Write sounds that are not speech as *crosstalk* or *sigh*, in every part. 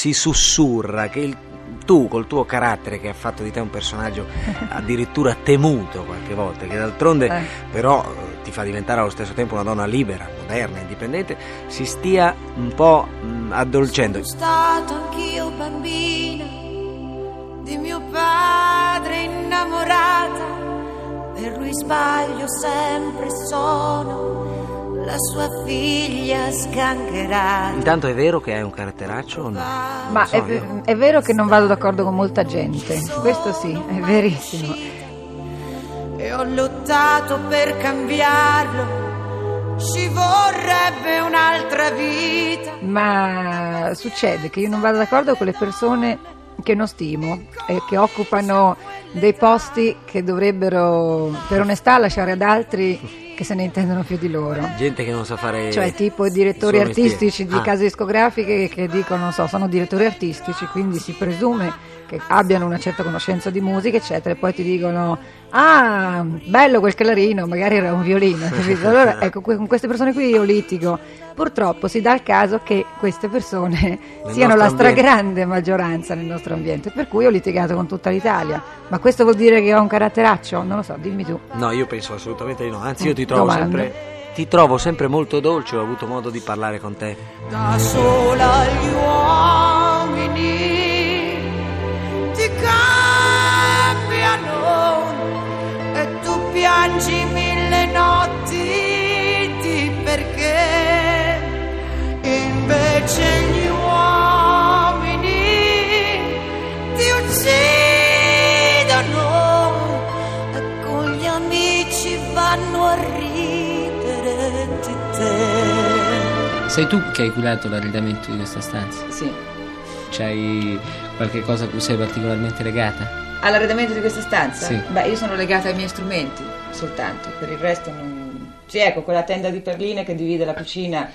si sussurra che il tu col tuo carattere che ha fatto di te un personaggio *laughs* addirittura temuto qualche volta, che d'altronde Eh. però eh, ti fa diventare allo stesso tempo una donna libera, moderna, indipendente, si stia un po' mh, addolcendo. Sono stato anch'io bambina di mio padre innamorata, per lui sbaglio sempre sono la sua figlia sgangherata. Intanto è vero che hai un caratteraccio o no? Ma so, è, io- è vero che non vado d'accordo con molta gente, questo sì, è verissimo. E ho lottato per cambiarlo, ci vorrebbe un'altra vita. Ma succede che io non vado d'accordo con le persone che non stimo e che occupano dei posti che dovrebbero per onestà lasciare ad altri che se ne intendono più di loro. Gente che non sa fare... Cioè tipo i direttori mestiere. artistici di Ah. case discografiche che dicono, non so, sono direttori artistici, quindi si presume che abbiano una certa conoscenza di musica, eccetera, e poi ti dicono, ah, bello quel clarino, magari era un violino, *laughs* capito? Allora, ecco, con queste persone qui io litigo. Purtroppo si dà il caso che queste persone Nel *laughs* siano la nostro ambiente. stragrande maggioranza nel nostro ambiente, per cui ho litigato con tutta l'Italia. Ma questo vuol dire che ho un caratteraccio? Non lo so, dimmi tu. No, io penso assolutamente di no, anzi io ti trovo Domanda. sempre... Ti trovo sempre molto dolce, ho avuto modo di parlare con te. Da sola agli uomini ti cambiano e tu piangi Sei tu che hai curato l'arredamento di questa stanza? Sì. C'hai qualche cosa a cui sei particolarmente legata? All'arredamento di questa stanza? Sì. Beh, io sono legata ai miei strumenti soltanto, per il resto non... Sì, ecco, quella tenda di perline che divide la cucina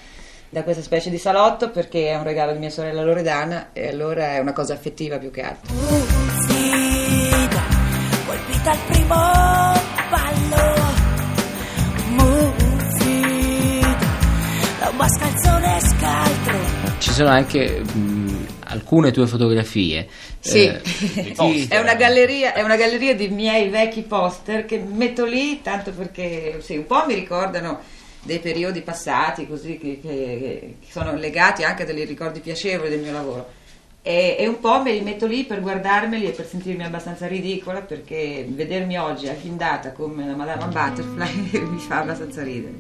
da questa specie di salotto perché è un regalo di mia sorella Loredana e allora è una cosa affettiva più che altro. Muffida, colpita al primo sono anche mh, alcune tue fotografie. Sì, Eh, Sì, è, una galleria, è una galleria di miei vecchi poster che metto lì tanto perché sì, un po' mi ricordano dei periodi passati così che, che- che sono legati anche a dei ricordi piacevoli del mio lavoro e, e un po' me li metto lì per guardarmeli e per sentirmi abbastanza ridicola perché vedermi oggi agghindata come la Madama Butterfly *laughs* mi fa abbastanza ridere.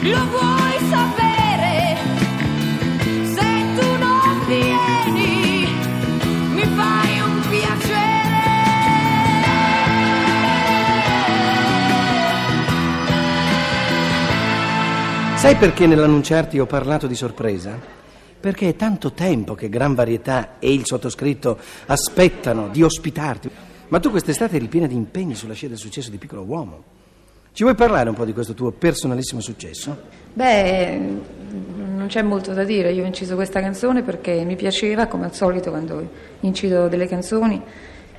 Lo vuoi sapere? Se tu non vieni, mi fai un piacere. Sai perché nell'annunciarti ho parlato di sorpresa? Perché è tanto tempo che Gran Varietà e il sottoscritto aspettano di ospitarti. Ma tu quest'estate eri piena di impegni sulla scia del successo di Piccolo Uomo. Ci vuoi parlare un po' di questo tuo personalissimo successo? Beh, non c'è molto da dire, io ho inciso questa canzone perché mi piaceva, come al solito quando incido delle canzoni,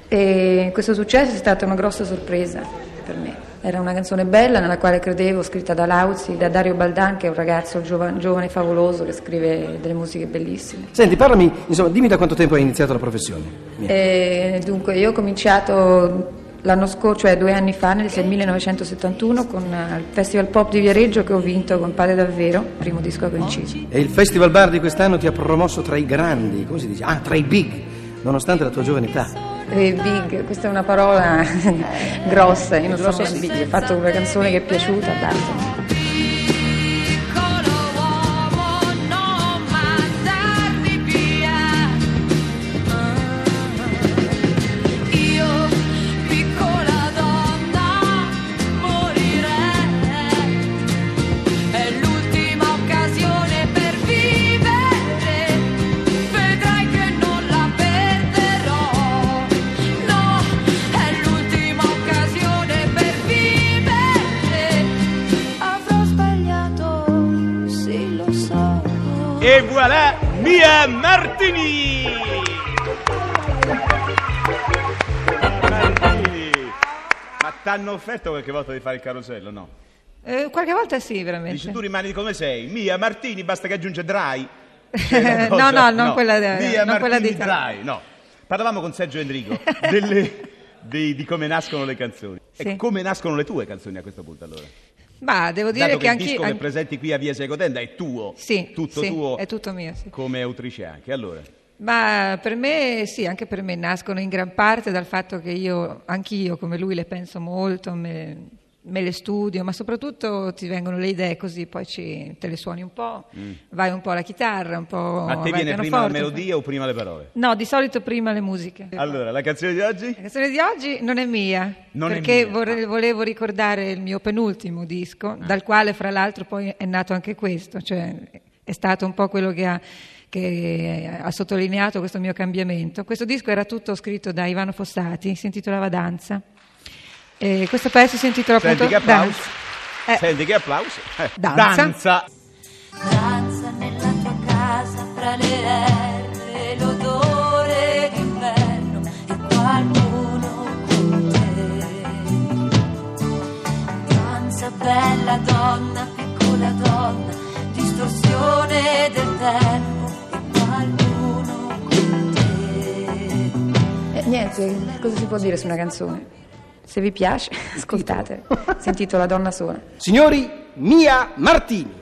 e questo successo è stata una grossa sorpresa per me. Era una canzone bella nella quale credevo, scritta da Lauzi, da Dario Baldan, che è un ragazzo giova- giovane e favoloso che scrive delle musiche bellissime. Senti, parlami, insomma, dimmi da quanto tempo hai iniziato la professione. E dunque, io ho cominciato l'anno scorso, cioè due anni fa, nel 1971, con eh, il Festival Pop di Viareggio che ho vinto con Padre Davvero, primo disco che ho inciso. E il Festival Bar di quest'anno ti ha promosso tra i grandi, come si dice? Ah, tra i big, nonostante la tua giovane età. Eh, big, questa è una parola *laughs* grossa, io non so se è big, ho fatto una canzone che è piaciuta, basta. E voilà Mia Martini! Martini! Ma t'hanno offerto qualche volta di fare il carosello, no? Eh, qualche volta sì, veramente. Dici tu rimani come sei. Mia Martini, basta che aggiunge dry. *laughs* no, no, non quella, de- Mia non quella Martini di dry. No. Parlavamo con Sergio Enrico delle- *laughs* dei- di come nascono le canzoni. Sì. E come nascono le tue canzoni a questo punto allora? Ma devo dire Dato che che il anche disco che presenti qui a Via Secotenda è tuo. Sì, Tutto sì, tuo. è tutto mio, sì. Come autrice anche. Allora. Ma per me sì, anche per me nascono in gran parte dal fatto che io, anch'io come lui le penso molto, me, me le studio, ma soprattutto ti vengono le idee così, poi ci- te le suoni un po', vai un po' alla chitarra, un po' Mm. A te viene prima la melodia o prima le parole? No, di solito prima le musiche. Allora, la canzone di oggi? La canzone di oggi non è mia, Non è perché mia. vorrei- volevo ricordare il mio penultimo disco, Ah. dal quale fra l'altro poi è nato anche questo, cioè è stato un po' quello che ha, che ha sottolineato questo mio cambiamento. Questo disco era tutto scritto da Ivano Fossati, si intitolava Danza. E questo pezzo si intitola Senti appunto che applauso. Danza. Eh, Senti che applauso. Eh, Danza. Danza. Danza nella tua casa fra le erbe, l'odore d'inverno e qualcuno con te. Danza bella donna, piccola donna, distorsione del tempo e qualcuno con te. Eh, niente, cosa si può dire su una canzone? Se vi piace, ascoltate. Si intitola Donna sola. Signori, Mia Martini.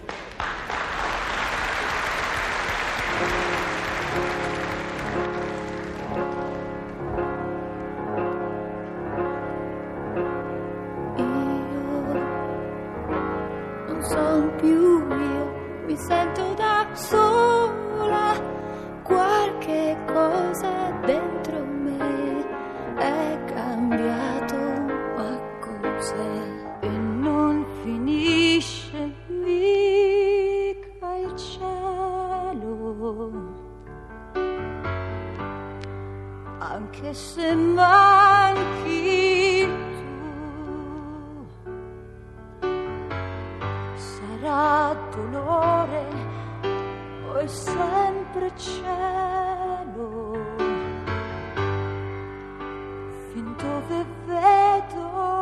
non sono più io, mi sento da sola, anche se manchi tu. sarà dolore o è sempre cielo fin dove vedo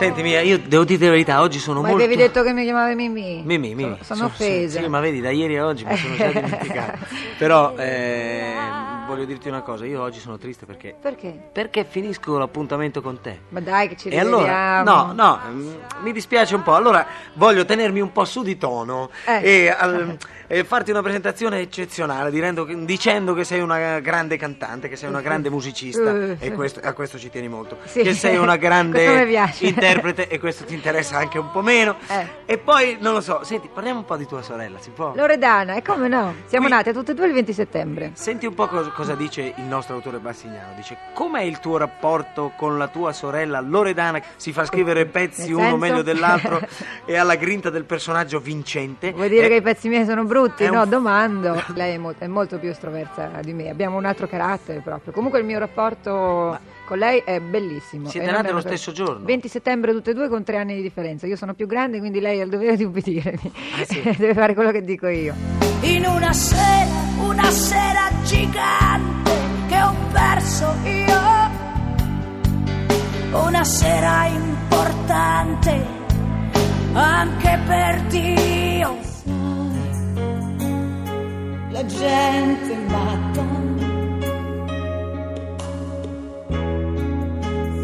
Senti Mia, io devo dire la verità, oggi sono Ma molto... avevi detto che mi chiamavi Mimì? Mimì, Mimì. Sono, sono offesa. Sì, ma vedi, da ieri a oggi mi sono già *laughs* dimenticato. Però eh, voglio dirti una cosa, io oggi sono triste perché... Perché? Perché finisco l'appuntamento con te. Ma dai che ci E allora, no, no, mm, mi dispiace un po'. Allora voglio tenermi un po' su di tono Eh. e, al- *laughs* e farti una presentazione eccezionale, dicendo che sei una grande cantante, che sei una grande musicista, Eh, e questo- a questo ci tieni molto. Sì. Che sei una *laughs* grande interprete, e questo ti interessa anche un po' meno. Eh. E poi, non lo so, senti, parliamo un po' di tua sorella, si può? Loredana, e come no? Siamo Qui- nate tutte e due il 20 settembre. Senti un po' cos- cosa dice il nostro autore Bassignano. Dice: Com'è il tuo rapporto con la tua sorella Loredana? Si fa scrivere pezzi Nel uno senso? meglio dell'altro *laughs* e alla grinta del personaggio vincente. Vuoi dire E- che i pezzi miei sono brutti? Un- No, domando. *laughs* Lei è molto, è molto più estroversa di me, abbiamo un altro carattere proprio. Comunque il mio rapporto con lei è bellissimo. Siete nate lo stesso giorno? 20 settembre tutte e due con tre anni di differenza. Io sono più grande, quindi lei ha il dovere di ubbidirmi. Ah, sì? *laughs* Deve fare quello che dico io. in una sera, una sera gigante che ho perso io. Una sera importante anche per Dio. La gente matta.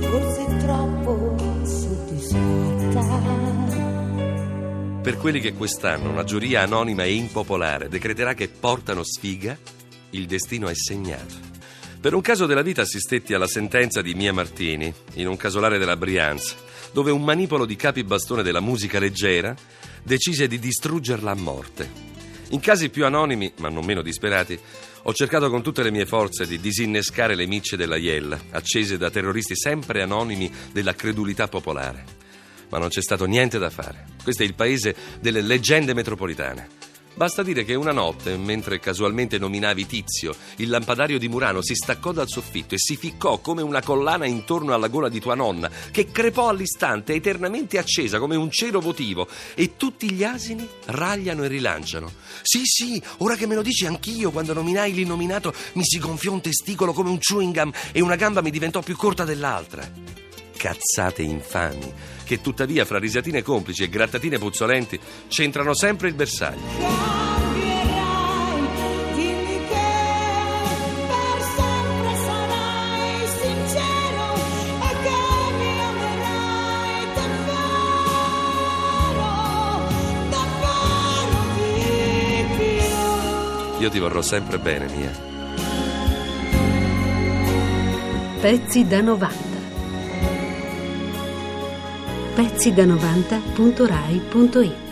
Forse troppo soddisfatta. Per quelli che quest'anno una giuria anonima e impopolare decreterà che portano sfiga, il destino è segnato. Per un caso della vita assistetti alla sentenza di Mia Martini, in un casolare della Brianza, dove un manipolo di capi bastone della musica leggera decise di distruggerla a morte. In casi più anonimi, ma non meno disperati, ho cercato con tutte le mie forze di disinnescare le micce della Iella, accese da terroristi sempre anonimi della credulità popolare. Ma non c'è stato niente da fare. Questo è il paese delle leggende metropolitane. Basta dire che una notte, mentre casualmente nominavi Tizio, il lampadario di Murano si staccò dal soffitto e si ficcò come una collana intorno alla gola di tua nonna, che crepò all'istante, eternamente accesa come un cielo votivo, e tutti gli asini ragliano e rilanciano. Sì, sì, ora che me lo dici anch'io, quando nominai l'innominato mi si gonfiò un testicolo come un chewing gum e una gamba mi diventò più corta dell'altra. Cazzate infami, che tuttavia fra risatine complici e grattatine puzzolenti c'entrano sempre il bersaglio. Cambierai, dimmi che per sempre sarai sincero e che mi amerai davvero, davvero di più. Io ti vorrò sempre bene, mia. Pezzi da 90. Pezzi da 90.rai.it